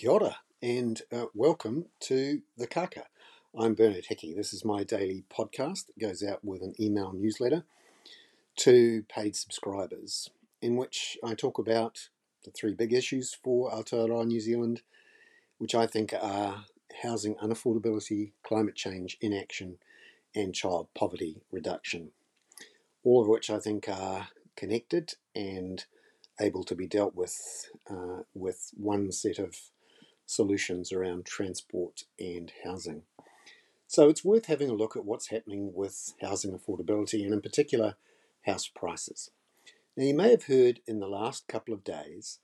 Kia ora, and uh, welcome to the Kaka. I'm Bernard Hickey. This is my daily podcast that goes out with an email newsletter to paid subscribers, in which I talk about the three big issues for Aotearoa New Zealand, which I think are housing unaffordability, climate change inaction, and child poverty reduction. All of which I think are connected and able to be dealt with uh, with one set of solutions around transport and housing. So it's worth having a look at what's happening with housing affordability and, in particular, house prices. Now, you may have heard in the last couple of days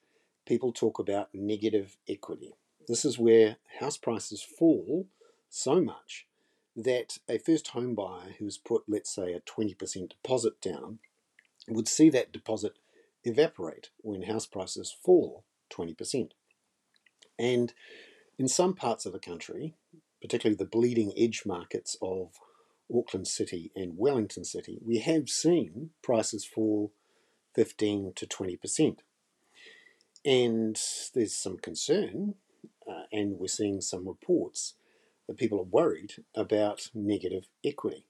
people talk about negative equity. This is where house prices fall so much that a first home buyer who's put, let's say, a 20% deposit down would see that deposit evaporate when house prices fall 20%. And in some parts of the country, particularly the bleeding edge markets of Auckland City and Wellington City, we have seen prices fall 15 to 20%. And there's some concern, uh, and we're seeing some reports that people are worried about negative equity.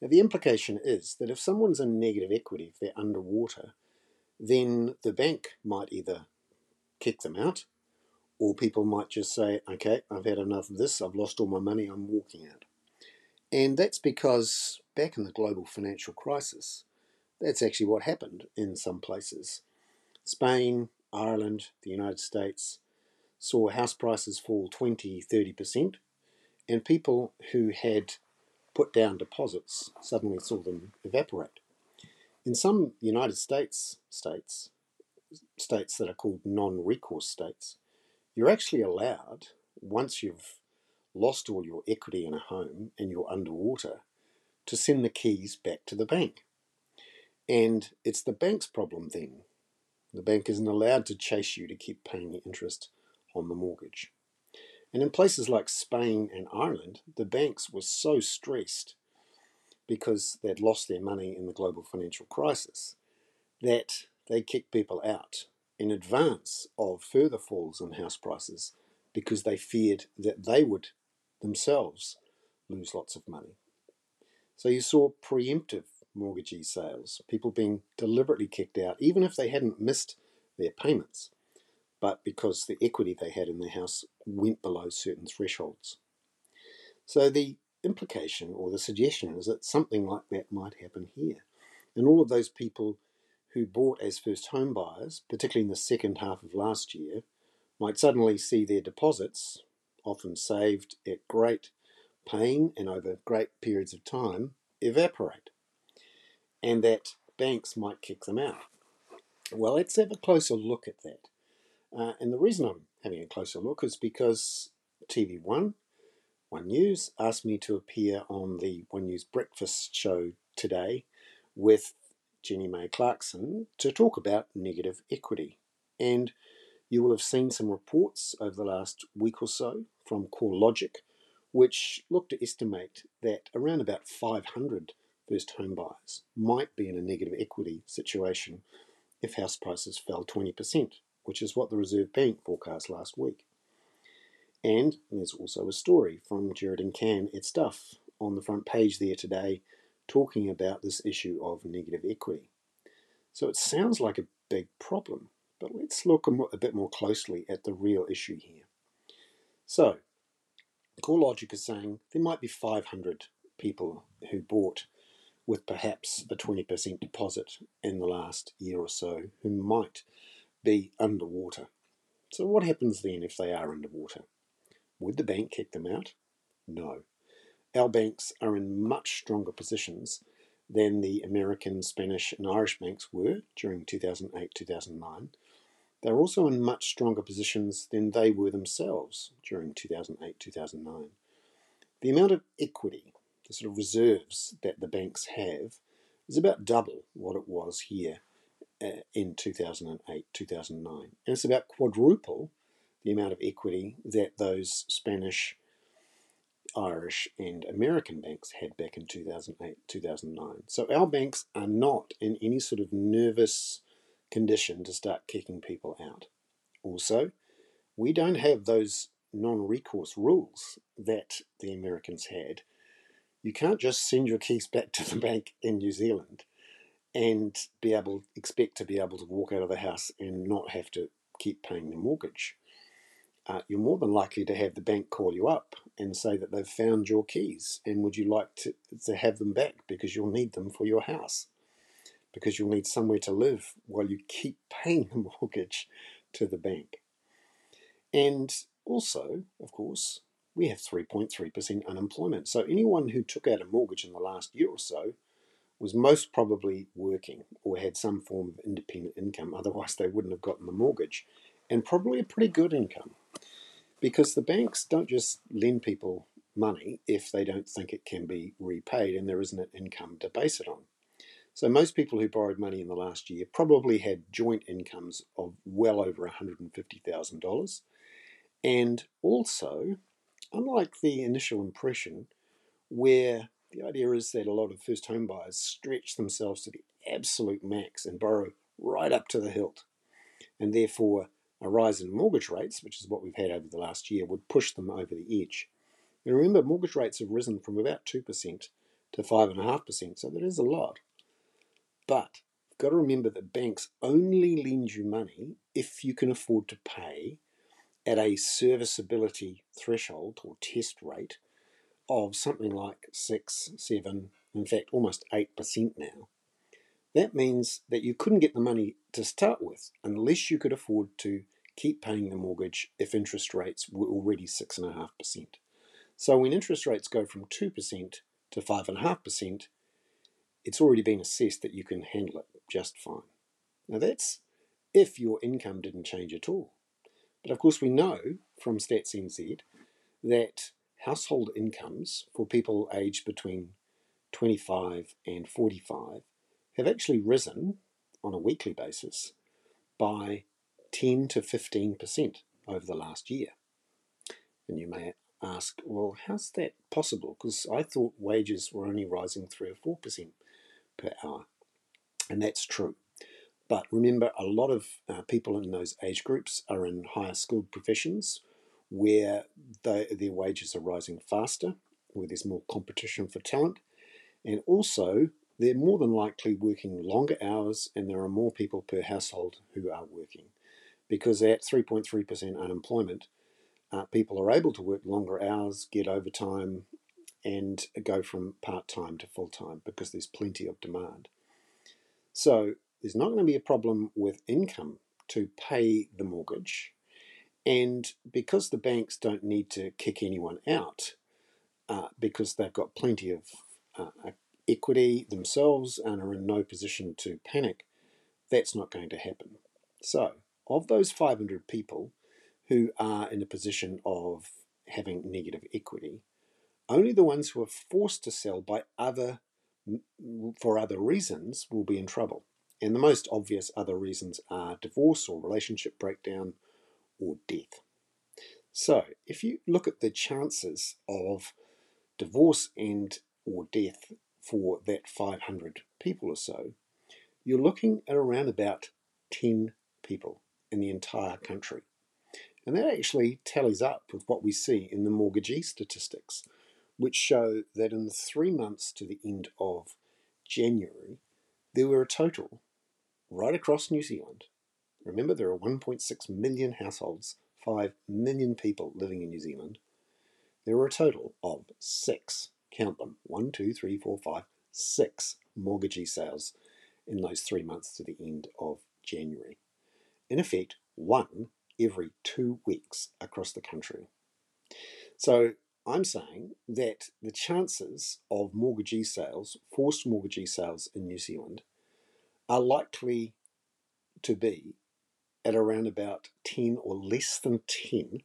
Now, the implication is that if someone's in negative equity, if they're underwater, then the bank might either kick them out or people might just say, okay, I've had enough of this, I've lost all my money, I'm walking out. And that's because back in the global financial crisis, that's actually what happened in some places. Spain, Ireland, the United States saw house prices fall 20, 30%, and people who had put down deposits suddenly saw them evaporate. In some United States states, states that are called non recourse states, you're actually allowed, once you've lost all your equity in a home and you're underwater, to send the keys back to the bank. And it's the bank's problem then. The bank isn't allowed to chase you to keep paying the interest on the mortgage. And in places like Spain and Ireland, the banks were so stressed because they'd lost their money in the global financial crisis that they kicked people out in advance of further falls in house prices because they feared that they would themselves lose lots of money. So you saw preemptive mortgagee sales, people being deliberately kicked out, even if they hadn't missed their payments, but because the equity they had in their house went below certain thresholds. So the implication or the suggestion is that something like that might happen here. And all of those people who bought as first home buyers, particularly in the second half of last year, might suddenly see their deposits, often saved at great pain and over great periods of time, evaporate, and that banks might kick them out. Well, let's have a closer look at that. Uh, and the reason I'm having a closer look is because TV1, One News, asked me to appear on the One News breakfast show today with Jenny May Clarkson to talk about negative equity. And you will have seen some reports over the last week or so from CoreLogic, which look to estimate that around about 500 first home buyers might be in a negative equity situation if house prices fell 20%, which is what the Reserve Bank forecast last week. And there's also a story from Jared and Cam at Stuff on the front page there today talking about this issue of negative equity. So it sounds like a big problem, but let's look a bit more closely at the real issue here. So, CoreLogic is saying there might be 500 people who bought with perhaps a 20% deposit in the last year or so who might be underwater. So, what happens then if they are underwater? Would the bank kick them out? No our banks are in much stronger positions than the American, Spanish, and Irish banks were during 2008 2009. They're also in much stronger positions than they were themselves during 2008 2009. The amount of equity, the sort of reserves that the banks have, is about double what it was here uh, in 2008 2009. And it's about quadruple the amount of equity that those Spanish, Irish, and American banks had back in 2008 2009. So our banks are not in any sort of nervous condition to start kicking people out. Also, we don't have those non recourse rules that the Americans had. You can't just send your keys back to the bank in New Zealand and be able expect to be able to walk out of the house and not have to keep paying the mortgage. Uh, you're more than likely to have the bank call you up and say that they've found your keys and would you like to, to have them back because you'll need them for your house because you'll need somewhere to live while you keep paying the mortgage to the bank. And also, of course, we have 3.3% unemployment. So anyone who took out a mortgage in the last year or so was most probably working or had some form of independent income. Otherwise, they wouldn't have gotten the mortgage. And probably a pretty good income because the banks don't just lend people money if they don't think it can be repaid and there isn't an income to base it on. So most people who borrowed money in the last year probably had joint incomes of well over $150,000 and also, unlike the initial impression, where the idea is that a lot of first home buyers stretch themselves to the absolute max and borrow right up to the hilt, and therefore a rise in mortgage rates, which is what we've had over the last year, would push them over the edge. And remember, mortgage rates have risen from about 2% to 5.5%, so that is a lot. But you've got to remember that banks only lend you money if you can afford to pay at a serviceability threshold or test rate of something like 6, 7, in fact, almost 8% now. That means that you couldn't get the money to start with unless you could afford to keep paying the mortgage if interest rates were already 6.5%. So when interest rates go from 2% to 5.5%, it's already been assessed that you can handle it just fine. Now that's if your income didn't change at all. But of course, we know from Stats NZ that household incomes for people aged between 25 and 45 have actually risen on a weekly basis by 10 to 15% over the last year. And you may ask, well, how's that possible? Because I thought wages were only rising 3 or 4% per hour. And that's true. But remember, a lot of uh, people in those age groups are in higher skilled professions where they, their wages are rising faster, where there's more competition for talent, and also they're more than likely working longer hours and there are more people per household who are working. Because at 3.3% unemployment, uh, people are able to work longer hours, get overtime, and go from part time to full time because there's plenty of demand. So there's not going to be a problem with income to pay the mortgage. And because the banks don't need to kick anyone out, uh, because they've got plenty of uh, equity themselves and are in no position to panic, that's not going to happen. So, of those 500 people who are in a position of having negative equity, only the ones who are forced to sell by other for other reasons will be in trouble. And the most obvious other reasons are divorce or relationship breakdown or death. So, if you look at the chances of divorce and or death for that 500 people or so, you're looking at around about 10 people in the entire country. And that actually tallies up with what we see in the mortgagee statistics, which show that in the three months to the end of January, there were a total right across New Zealand. Remember, there are 1.6 million households, 5 million people living in New Zealand. There were a total of six, count them, one, two, three, four, five, six mortgagee sales in those three months to the end of January. In effect, one every two weeks across the country. So I'm saying that the chances of mortgagee sales, forced mortgagee sales in New Zealand, are likely to be at around about 10 or less than 10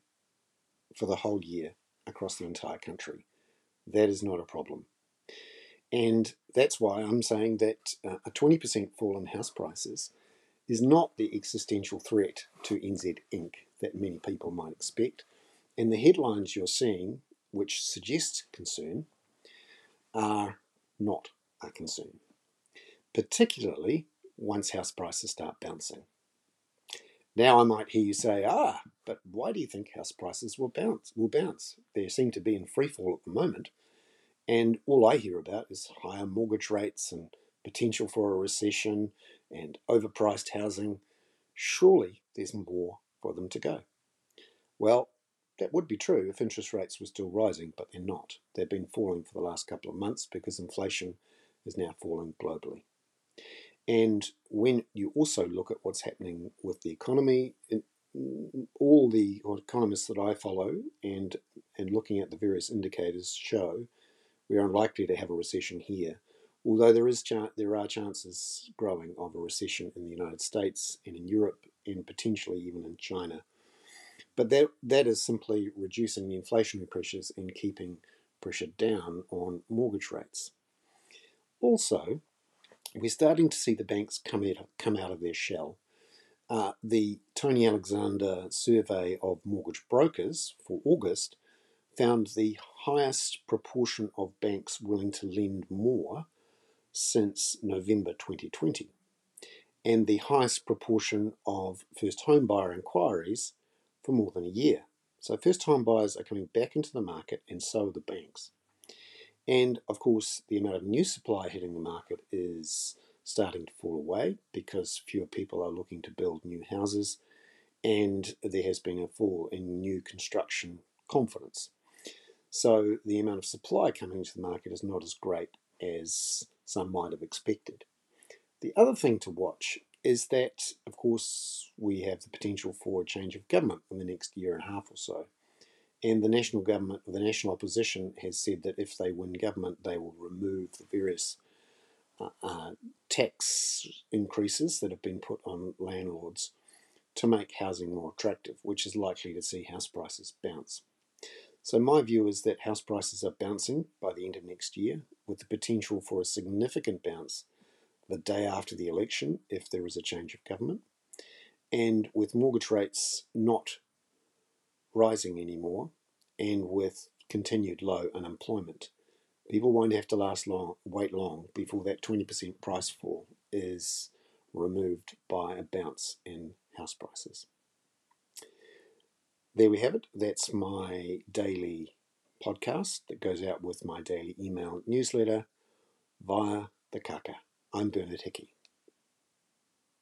for the whole year across the entire country. That is not a problem. And that's why I'm saying that uh, a 20% fall in house prices is not the existential threat to NZ Inc. that many people might expect. And the headlines you're seeing, which suggest concern, are not a concern, particularly once house prices start bouncing. Now I might hear you say, ah, But why do you think house prices will bounce? Will bounce? They seem to be in free fall at the moment, and all I hear about is higher mortgage rates and potential for a recession and overpriced housing. Surely there's more for them to go. Well, that would be true if interest rates were still rising, but they're not. They've been falling for the last couple of months because inflation is now falling globally. And when you also look at what's happening with the economy, all the economists that I follow and and looking at the various indicators show we are unlikely to have a recession here, although there is there are chances growing of a recession in the United States and in Europe and potentially even in China. But that that is simply reducing the inflationary pressures and keeping pressure down on mortgage rates. Also, we're starting to see the banks come out, come out of their shell. Uh, the Tony Alexander survey of mortgage brokers for August found the highest proportion of banks willing to lend more since November 2020, and the highest proportion of first home buyer inquiries for more than a year. So, first time buyers are coming back into the market, and so are the banks. And of course, the amount of new supply hitting the market is starting to fall away because fewer people are looking to build new houses, and there has been a fall in new construction confidence. So the amount of supply coming into the market is not as great as some might have expected. The other thing to watch is that, of course, we have the potential for a change of government in the next year and a half or so. And the national government, the national opposition, has said that if they win government, they will remove the various uh, uh, tax increases that have been put on landlords to make housing more attractive, which is likely to see house prices bounce. So, my view is that house prices are bouncing by the end of next year, with the potential for a significant bounce the day after the election if there is a change of government, and with mortgage rates not rising anymore and with continued low unemployment, people won't have to last long, wait long before that 20% price fall is removed by a bounce in house prices. There we have it. That's my daily podcast that goes out with my daily email newsletter via the Kaka. I'm Bernard Hickey.